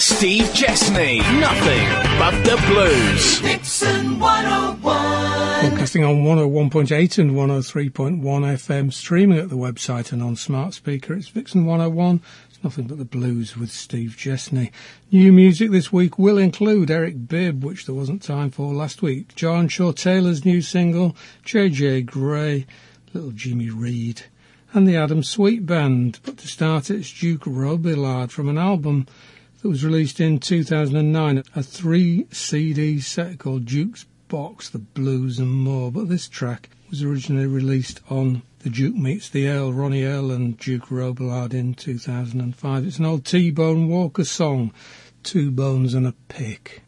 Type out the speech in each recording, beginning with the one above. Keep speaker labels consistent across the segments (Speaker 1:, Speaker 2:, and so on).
Speaker 1: Steve Jessney, nothing but the blues.
Speaker 2: Vixen 101.
Speaker 3: Broadcasting on 101.8 and 103.1 FM, streaming at the website and on smart speaker. It's Vixen 101. It's nothing but the blues with Steve Jessney. New music this week will include Eric Bibb, which there wasn't time for last week, Joanne Shaw Taylor's new single, JJ Grey, Little Jimmy Reed, and the Adam Sweet Band. But to start, it's Duke Robillard from an album that was released in 2009, a three CD set called Duke's Box, The Blues and More. But this track was originally released on The Duke Meets the Earl, Ronnie Earl and Duke Robillard in 2005. It's an old T-Bone Walker song, Two Bones and a Pick.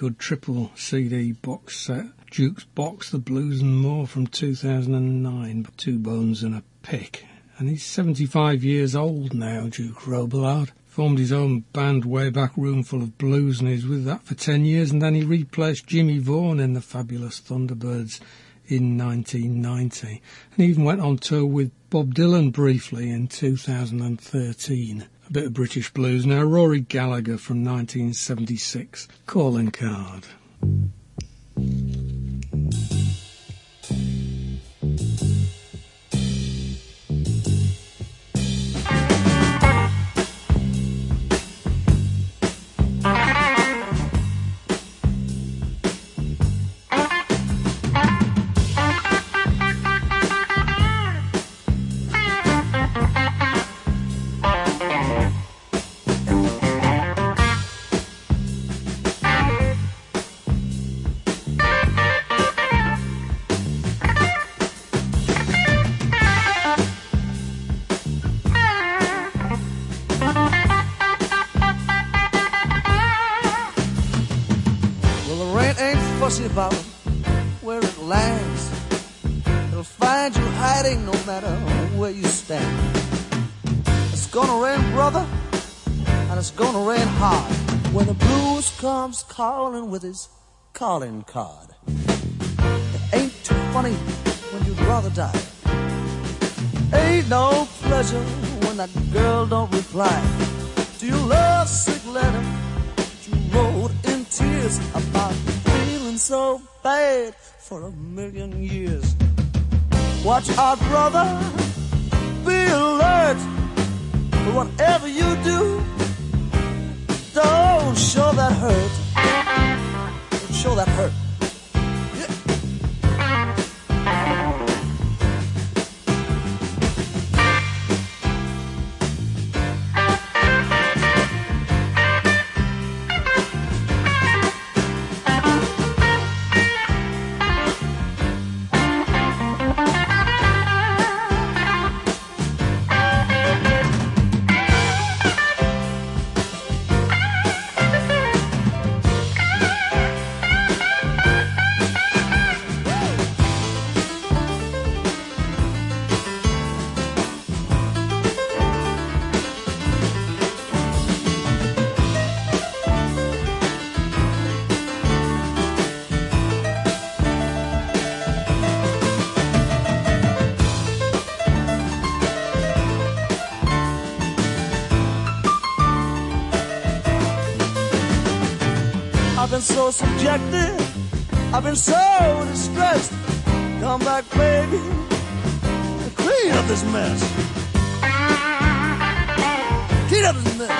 Speaker 3: Good triple CD box set, Duke's Box, The Blues and More from 2009, Two Bones and a Pick. And he's 75 years old now, Duke Robillard. Formed his own band way back, Roomful of Blues, and he's with that for 10 years, and then he replaced Jimmy Vaughan in the Fabulous Thunderbirds in 1990, and even went on tour with Bob Dylan briefly in 2013. Bit of British blues now. Rory Gallagher from 1976. Calling card.
Speaker 2: Calling with his calling card. It ain't too funny when you'd rather die. Ain't no pleasure when that girl don't reply to your love sick letter you wrote in tears about feeling so bad for a million years. Watch out, brother. Be alert. For whatever you do, don't show that hurt. Show that hurt. So subjected. I've been so distressed. Come back, baby, and clean up this mess. Clean up this mess.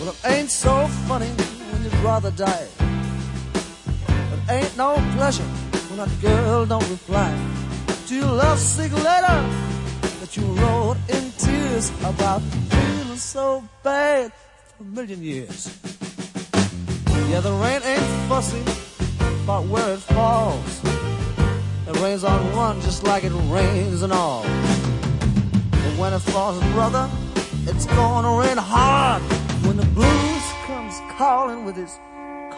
Speaker 2: Well, it ain't so funny when you'd rather die girl don't reply to your lovesick letter that you wrote in tears about feeling so bad for a million years. Yeah, the rain ain't fussy about where it falls. It rains on one just like it rains on all. But when it falls, brother, it's gonna rain hard when the blues comes calling with his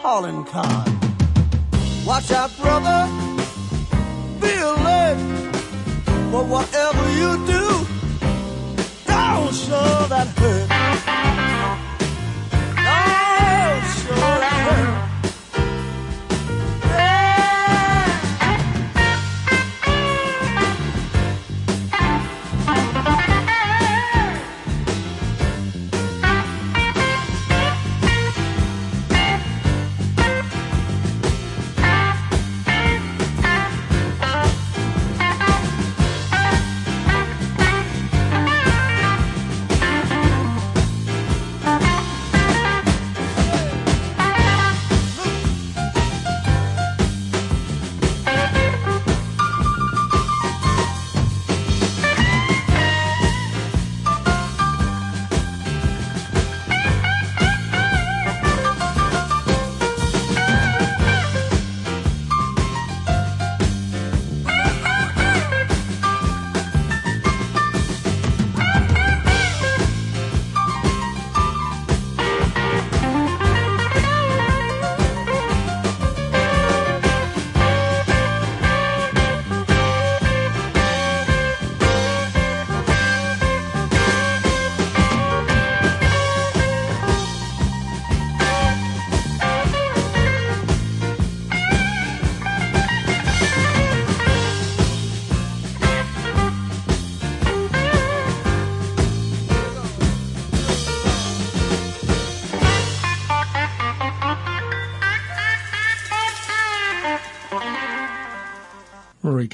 Speaker 2: calling card. Watch out, brother. But whatever you do, don't show that hurt.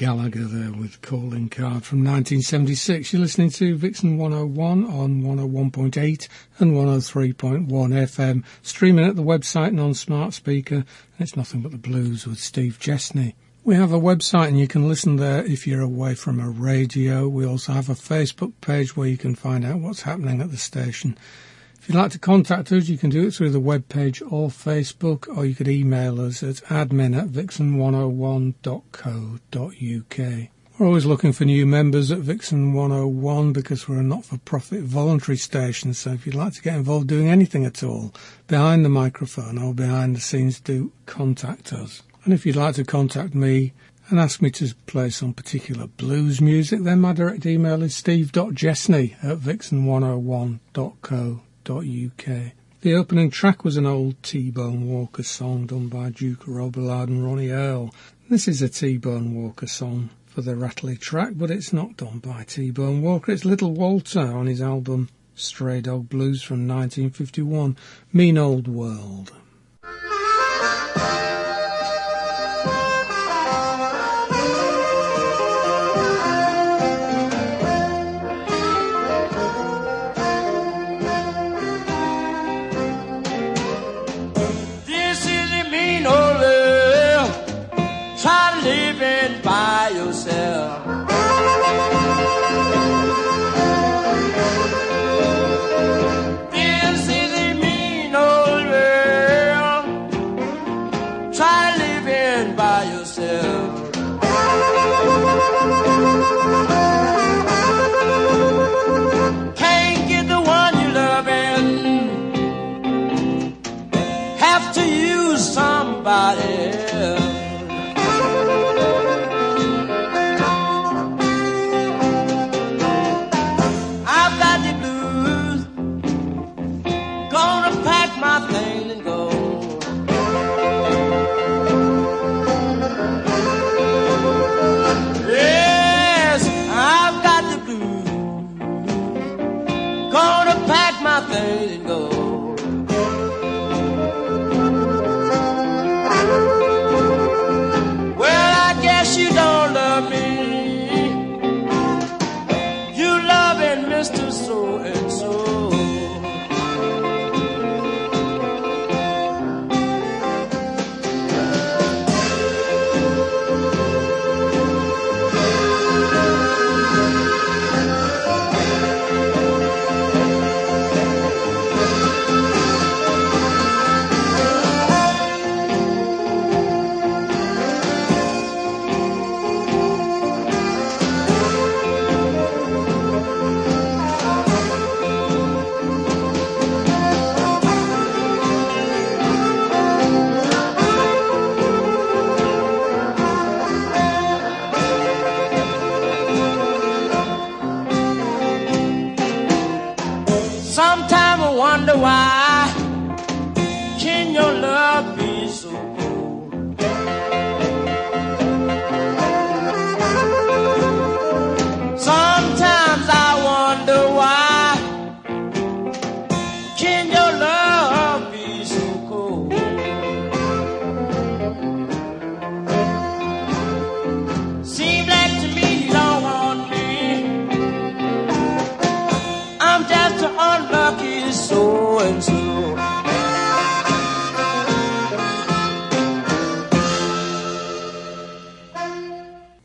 Speaker 3: Gallagher there with Calling Card from 1976. You're listening to Vixen 101 on 101.8 and 103.1 FM, streaming at the website and on smart speaker. And it's nothing but the blues with Steve Jessney. We have a website and you can listen there if you're away from a radio. We also have a Facebook page where you can find out what's happening at the station. You'd like to contact us, you can do it through the web page or Facebook, or you could email us at admin at vixen101.co.uk. We're always looking for new members at Vixen 101 because we're a not-for-profit voluntary station. So if you'd like to get involved doing anything at all, behind the microphone or behind the scenes, do contact us. And if you'd like to contact me and ask me to play some particular blues music, then my direct email is steve.jesney at vixen101.co.uk. The opening track was an old T-Bone Walker song done by Duke Robillard and Ronnie Earl. This is a T-Bone Walker song for the Rattly track, but it's not done by T-Bone Walker. It's Little Walter on his album Stray Dog Blues from 1951, Mean Old World.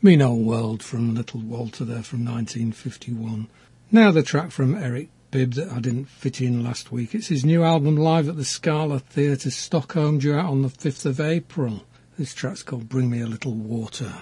Speaker 3: Mean Old World from Little Walter there from 1951. Now the track from Eric Bibb that I didn't fit in last week. It's his new album live at the Scala Theatre Stockholm due out on the 5th of April. This track's called Bring Me a Little Water.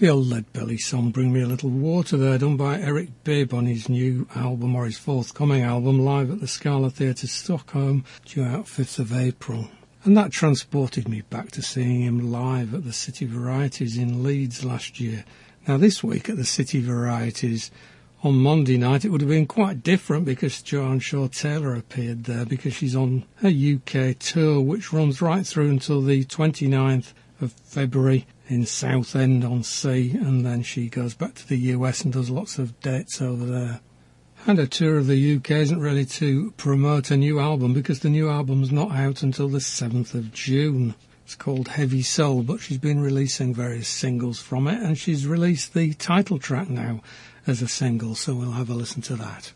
Speaker 3: The old Lead Belly song, Bring Me a Little Water, there, done by Eric Bibb on his new album, or his forthcoming album, live at the Scala Theatre Stockholm, due out 5th of April. And that transported me back to seeing him live at the City Varieties in Leeds last year. Now, this week at the City Varieties, on Monday night, it would have been quite different because Joanne Shaw Taylor appeared there because she's on her UK tour, which runs right through until the 29th of February in Southend on Sea, and then she goes back to the US and does lots of dates over there. And a tour of the UK isn't really to promote a new album because the new album's not out until the 7th of June. It's called Heavy Soul, but she's been releasing various singles from it, and she's released the title track now as a single, so we'll have a listen to that.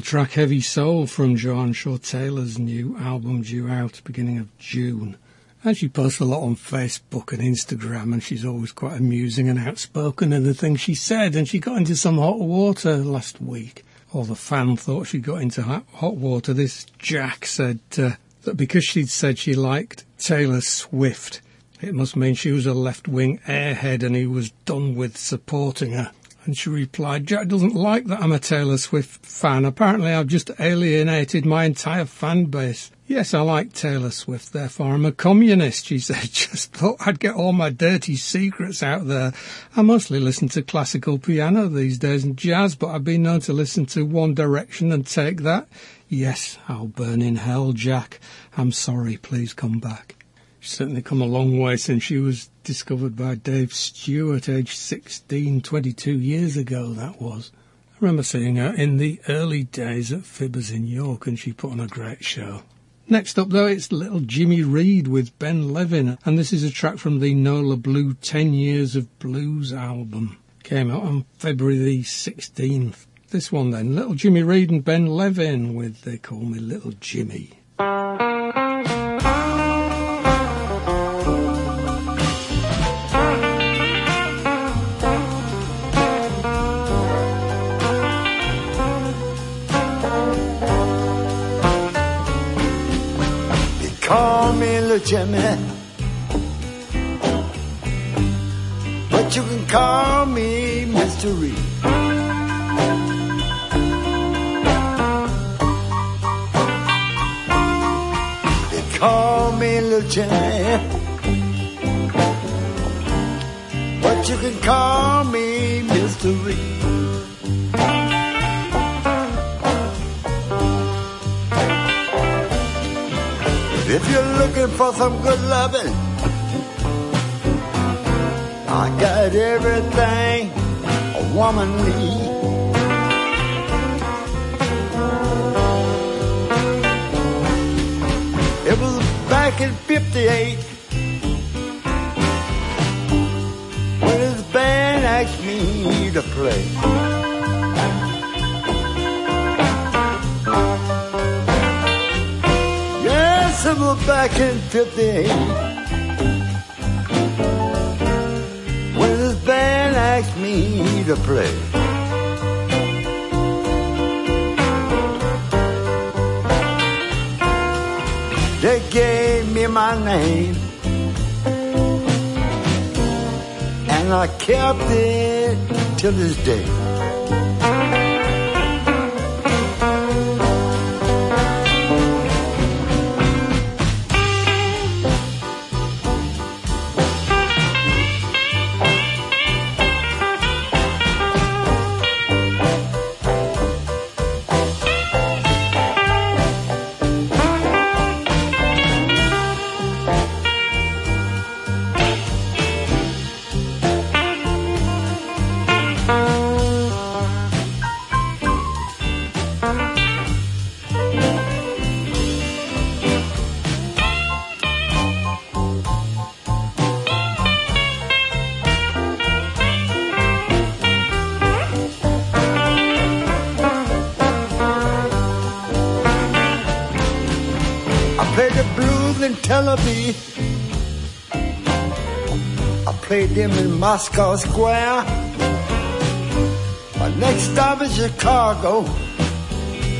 Speaker 3: track Heavy Soul from Joanne Shaw Taylor's new album due out beginning of June. And she posts a lot on Facebook and Instagram and she's always quite amusing and outspoken in the things she said and she got into some hot water last week. Or the fan thought she got into hot water. This Jack said uh, that because she'd said she liked Taylor Swift, it must mean she was a left-wing airhead and he was done with supporting her. And she replied, Jack doesn't like that I'm a Taylor Swift fan. Apparently I've just alienated my entire fan base. Yes, I like Taylor Swift, therefore I'm a communist, she said. Just thought I'd get all my dirty secrets out there. I mostly listen to classical piano these days and jazz, but I've been known to listen to One Direction and take that. Yes, I'll burn in hell, Jack. I'm sorry, please come back. She's certainly come a long way since she was discovered by Dave Stewart, aged 16, 22 years ago, that was. I remember seeing her in the early days at Fibbers in York, and she put on a great show. Next up, though, it's Little Jimmy Reed with Ben Levin, and this is a track from the Nola Blue 10 Years of Blues album. Came out on February the 16th. This one then, Little Jimmy Reed and Ben Levin with They Call Me Little Jimmy.
Speaker 4: Jimmy. But you can call me mystery. They call me Jimmy. But you can call me Mr. If you're looking for some good loving, I got everything a woman needs. It was back in 58 when his band asked me to play. Back in 58 when this band asked me to play. They gave me my name and I kept it till this day. Moscow Square. My next stop is Chicago.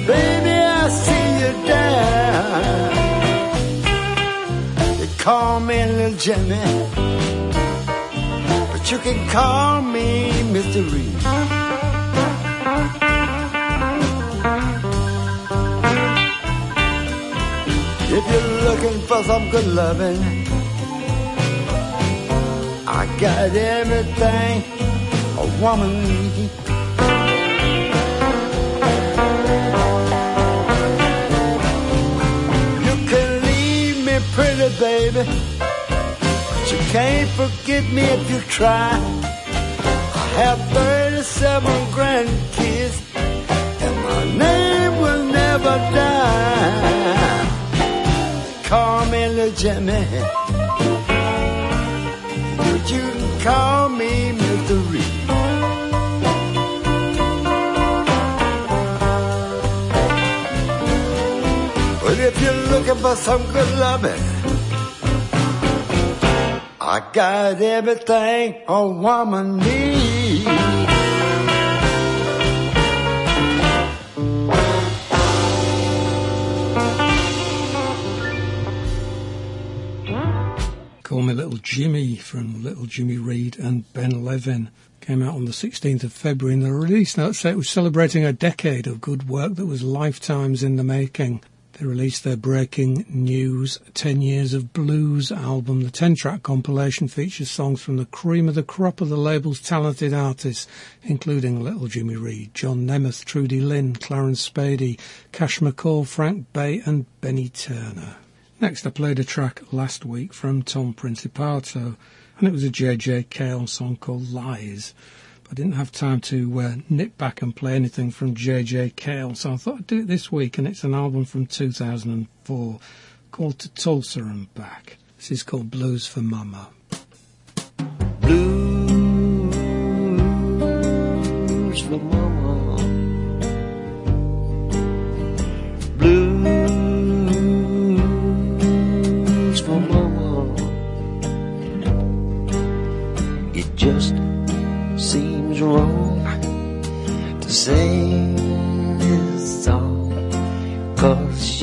Speaker 4: Baby, I see you there. They call me Little Jimmy. But you can call me Mr. Reed. If you're looking for some good loving, got everything a woman needs. You can leave me pretty, baby, but you can't forget me if you try. I have 37 grandkids, and my name will never die call me Little Jimmy. Call me. Reed. But if you're looking for some good loving, I got everything a woman needs.
Speaker 3: Me Little Jimmy from Little Jimmy Reed and Ben Levin. Came out on the 16th of February, and the release say it was celebrating a decade of good work that was lifetimes in the making. They released their Breaking News 10 Years of Blues album. The 10 track compilation features songs from the cream of the crop of the label's talented artists, including Little Jimmy Reed, John Nemeth, Trudy Lynn, Clarence Spady, Cash McCall, Frank Bey, and Benny Turner. Next, I played a track last week from Tom Principato, and it was a JJ Cale song called Lies. I didn't have time to uh, nip back and play anything from J.J. Cale, so I thought I'd do it this week, and it's an album from 2004 called To Tulsa and Back. This is called Blues for Mama.
Speaker 5: Blues for Mama. Just seems wrong to sing this song cause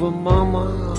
Speaker 5: for mama.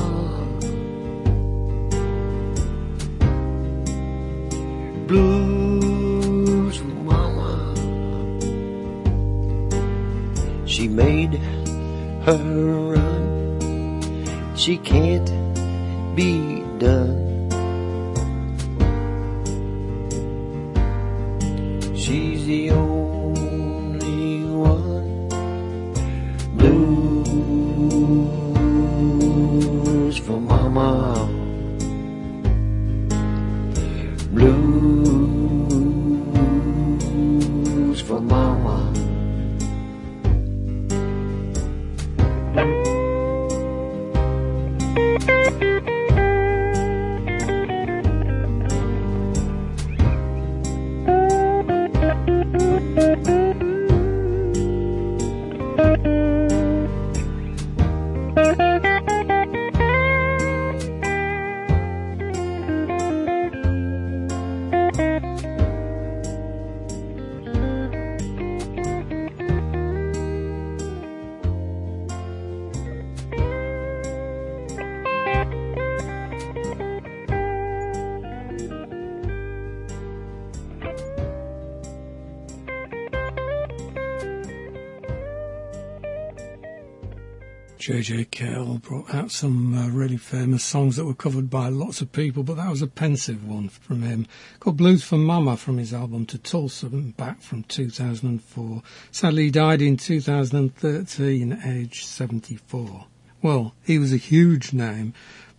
Speaker 3: JJ Cale brought out some uh, really famous songs that were covered by lots of people, but that was a pensive one from him called Blues for Mama from his album To Tulsa back from 2004. Sadly, he died in 2013, aged 74. Well, he was a huge name,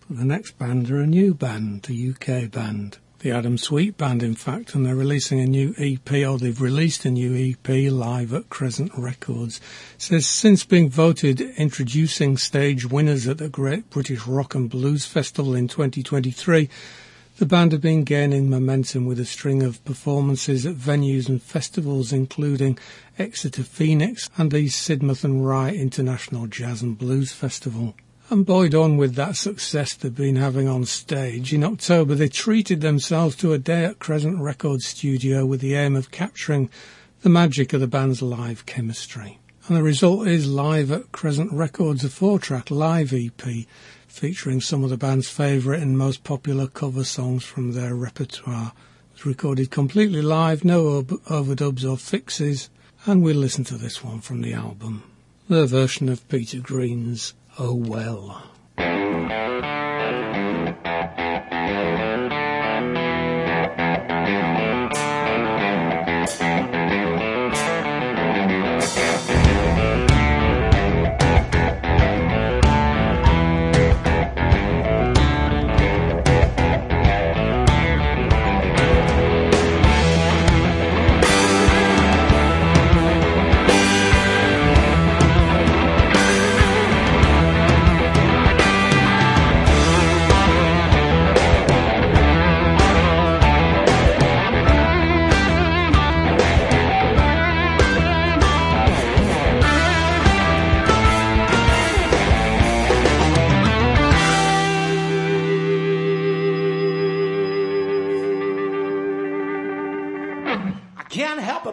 Speaker 3: but the next band are a new band, a UK band. The Adam Sweet Band, in fact, and they're releasing a new EP, or they've released a new EP live at Crescent Records. It says, since being voted introducing stage winners at the Great British Rock and Blues Festival in 2023, the band have been gaining momentum with a string of performances at venues and festivals, including Exeter Phoenix and the Sidmouth and Rye International Jazz and Blues Festival. And buoyed on with that success they've been having on stage, in October they treated themselves to a day at Crescent Records studio with the aim of capturing the magic of the band's live chemistry. And the result is Live at Crescent Records, a four-track live EP featuring some of the band's favourite and most popular cover songs from their repertoire. It was recorded completely live, no overdubs or fixes, and we'll listen to this one from the album. Their version of Peter Green's Oh well.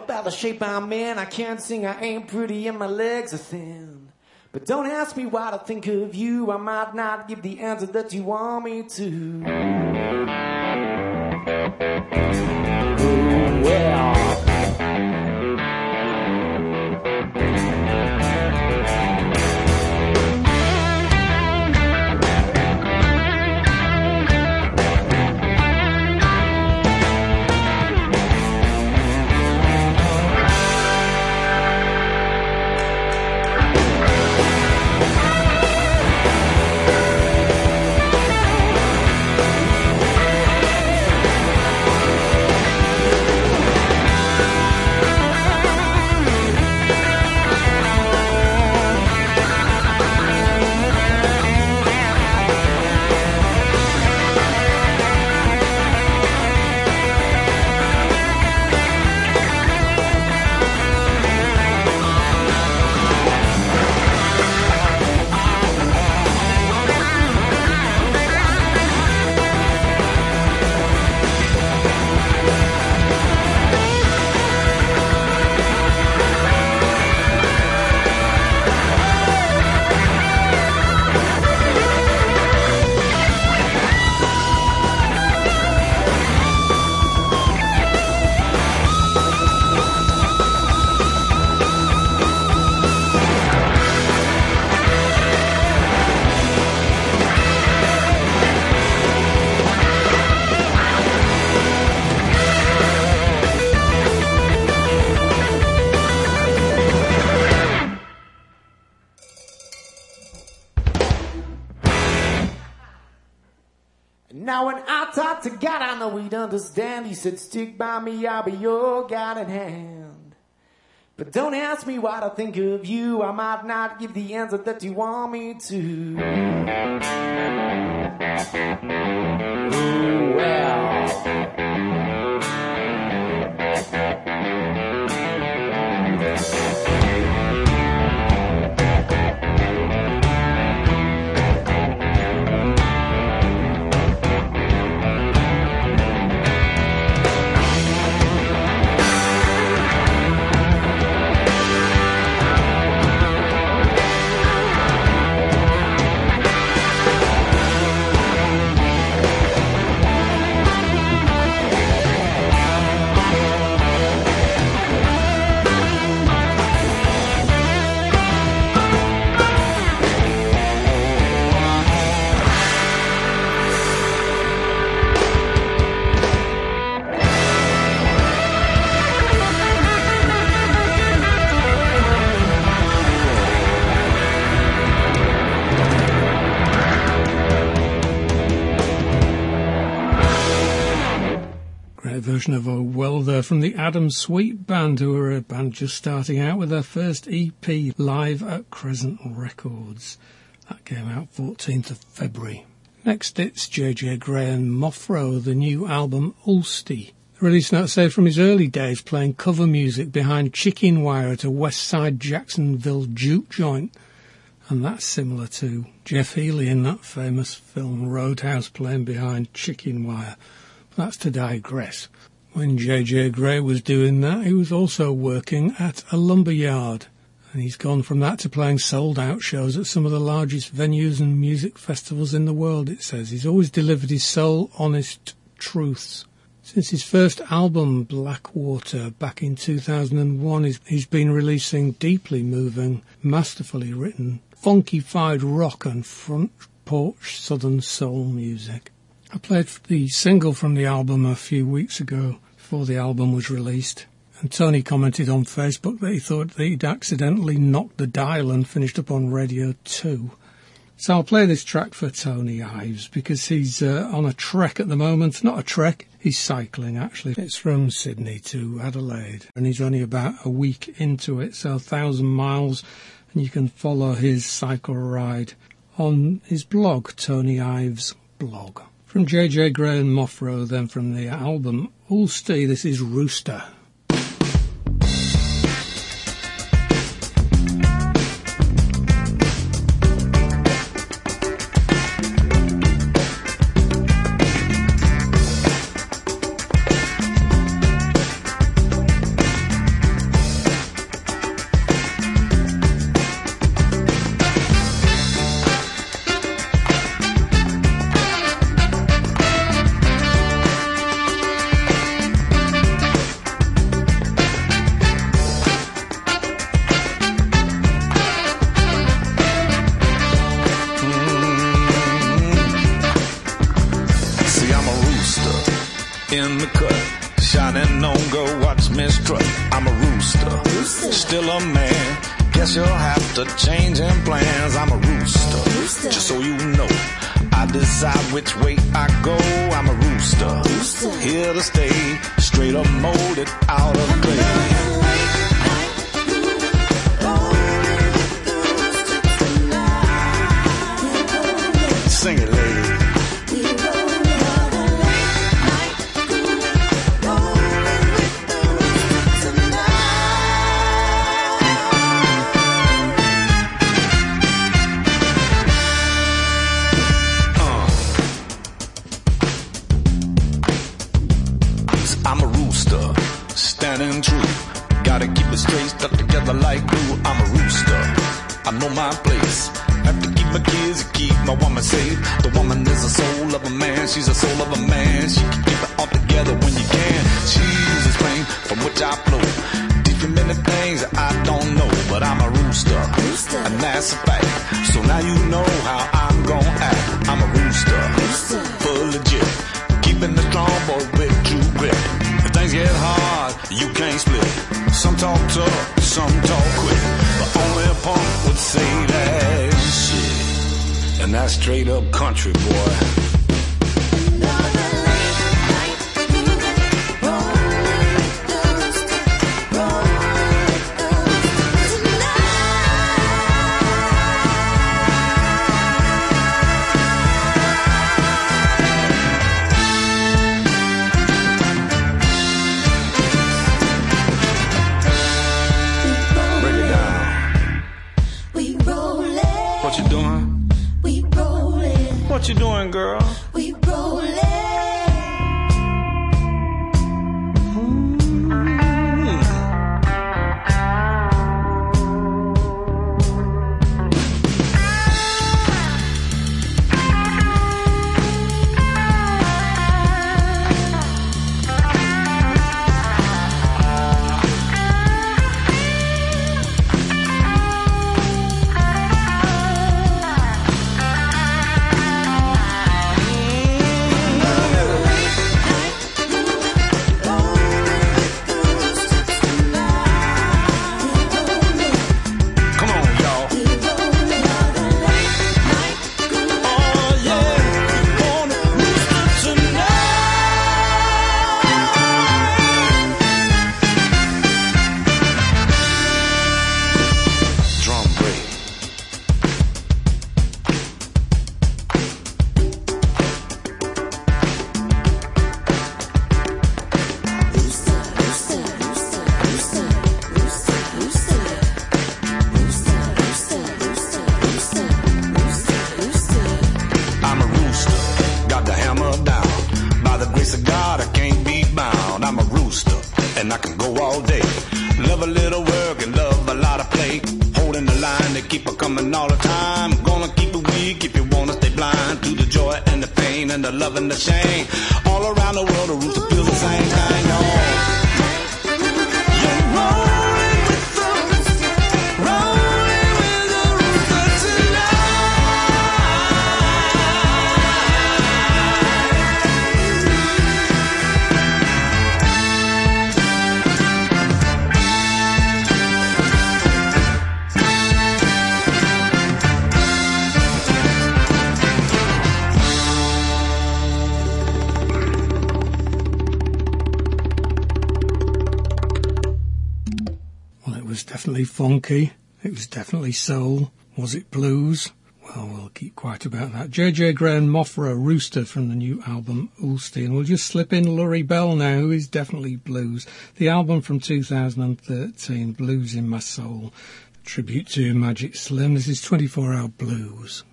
Speaker 6: The shape I'm in. I can't sing, I ain't pretty, and my legs are thin. But don't ask me what I think of you. I might not give the answer that you want me to. Oh, well. Understand. He said, Stick by me, I'll be your guiding hand. But don't ask me what I think of you. I might not give the answer that you want me to. Ooh, well.
Speaker 3: Version of Oh Well there from the Adam Sweet Band, who are a band just starting out with their first EP live at Crescent Records. That came out 14th of February. Next it's JJ Grey and Mofro, the new album Olustee. The release note said from his early days playing cover music behind chicken wire at a West Side Jacksonville juke joint. And that's similar to Jeff Healey in that famous film Roadhouse playing behind chicken wire. That's to digress. When J.J. Grey was doing that, he was also working at a lumber yard. And he's gone from that to playing sold out shows at some of the largest venues and music festivals in the world, it says. He's always delivered his soul honest truths. Since his first album, Blackwater, back in 2001, he's been releasing deeply moving, masterfully written, funkified rock and front porch southern soul music. I played the single from the album a few weeks ago before the album was released. And Tony commented on Facebook that he thought that he'd accidentally knocked the dial and finished up on Radio 2. So I'll play this track for Tony Ives because he's uh, on a trek at the moment. Not a trek, he's cycling actually. It's from Sydney to Adelaide and he's only about a week into it, so a thousand miles. And you can follow his cycle ride on his blog, Tony Ives blog. From JJ Grey and Mofro, then from the album Olustee, this is Rooster. country boy. Soul. Was it blues? Well, we'll keep quiet about that. JJ Grey and Mofro, Rooster from the new album Olustee. We'll just slip in Lurrie Bell now, who is definitely blues. The album from 2013, Blues in My Soul. Tribute to Magic Slim. This is 24 Hour Blues.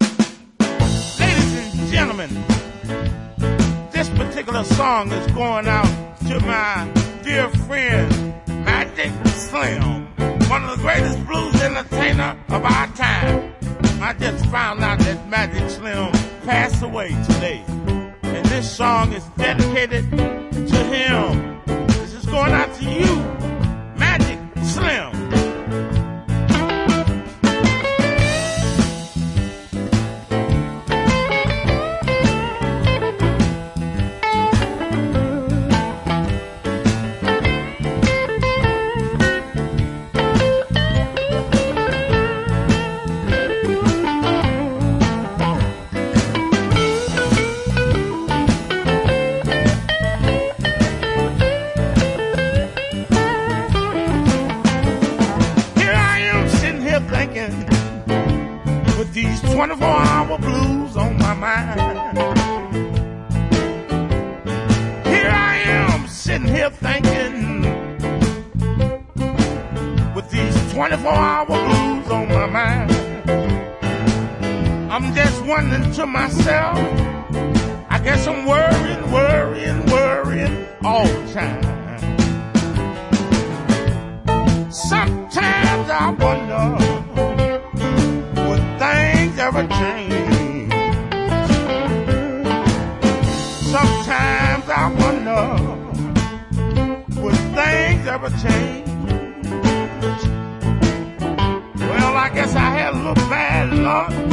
Speaker 7: Ladies and gentlemen, this particular song is going out to my dear friend Magic Slim one of the greatest blues entertainer of our time. I just found out that Magic Slim passed away today. And this song is dedicated to him. This is going out to you, to myself. I guess I'm worrying, worrying, worrying all the time. Sometimes I wonder, would things ever change? Sometimes I wonder, would things ever change? Well, I guess I
Speaker 3: had a little bad luck.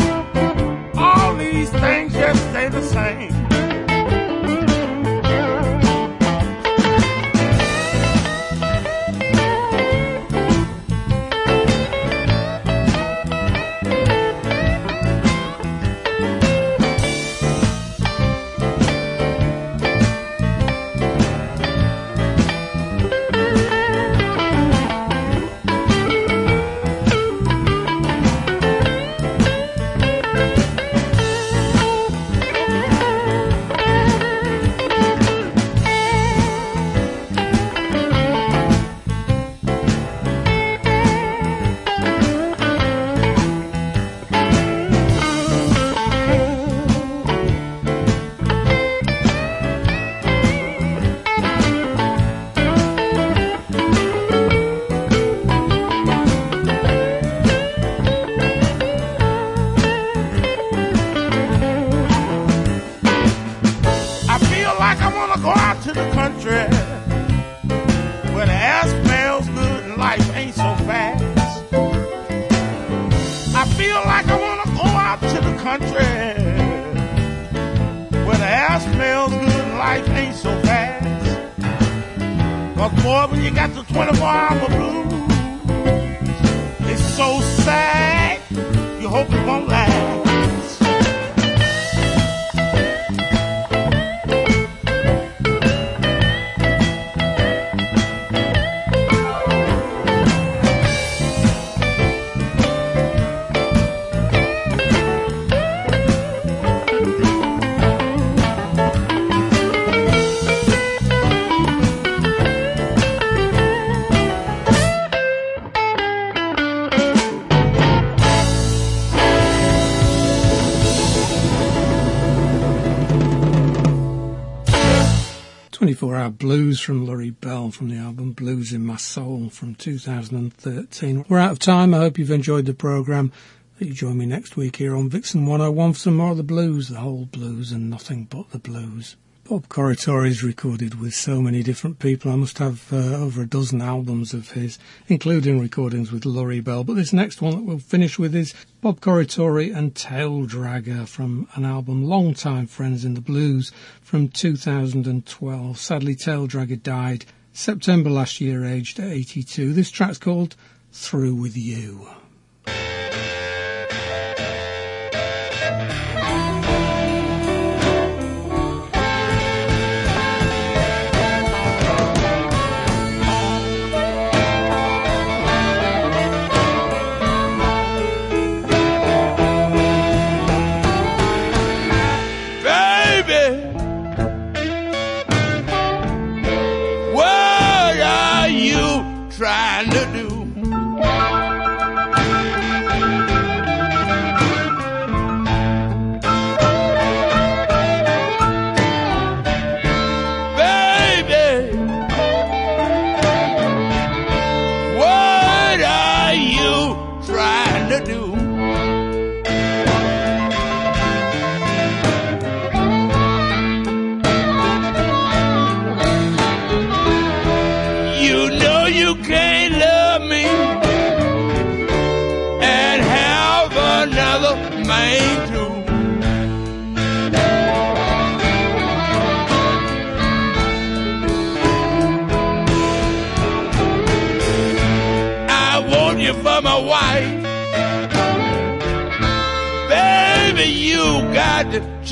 Speaker 3: Blues from Lurrie Bell from the album Blues in My Soul from 2013. We're out of time. I hope you've enjoyed the programme. You join me next week here on Vixen 101 for some more of the blues, the whole blues and nothing but the blues. Bob Corritore recorded with so many different people. I must have uh, over a dozen albums of his, including recordings with Lurrie Bell. But this next one that we'll finish with is Bob Corritore and Taildragger from an album Long Time Friends in the Blues from 2012. Sadly, Taildragger died September last year, aged 82. This track's called Through With You.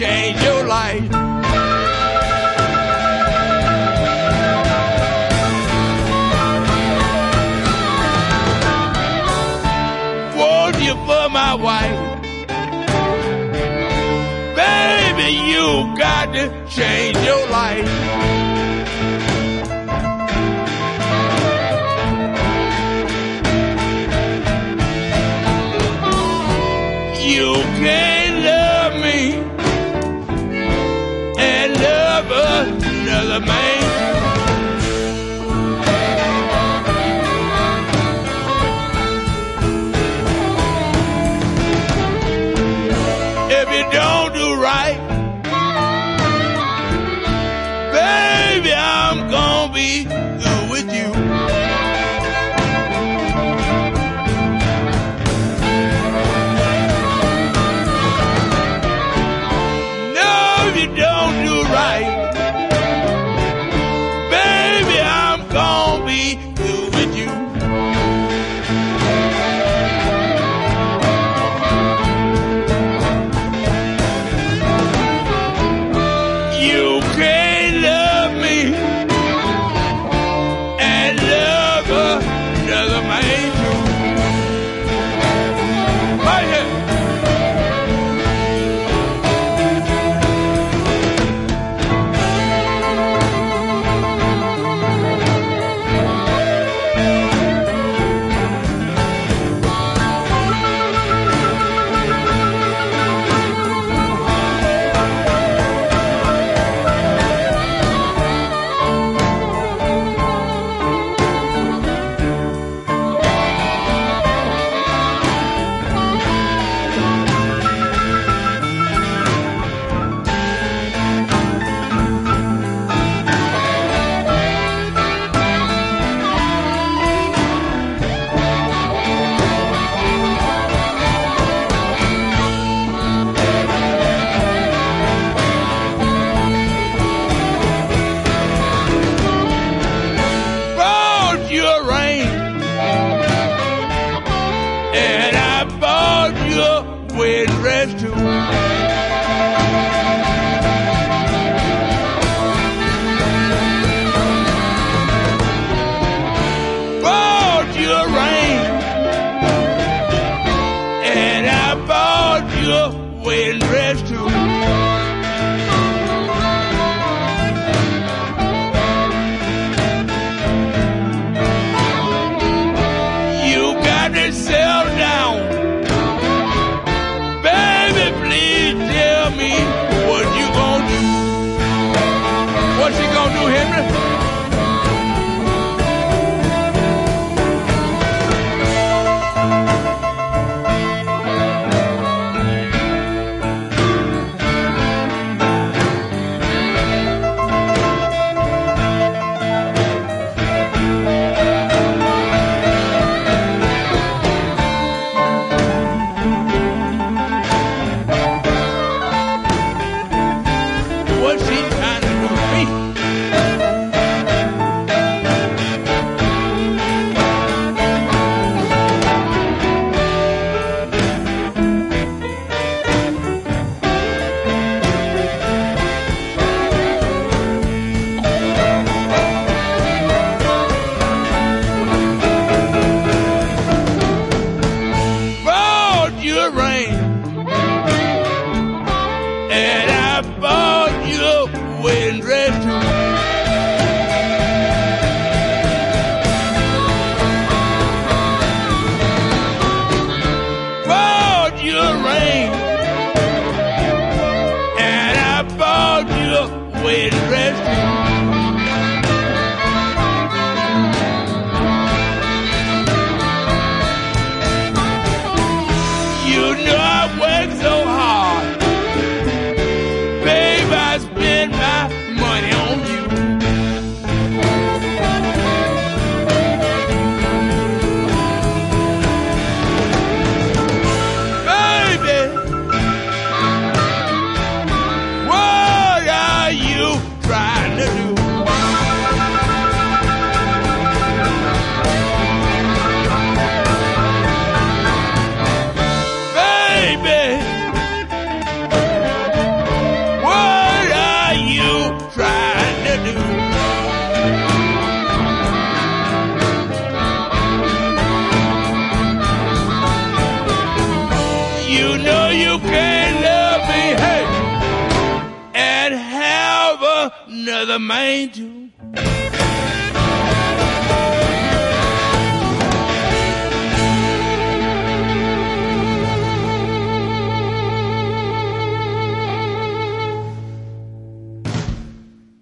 Speaker 7: Change your life.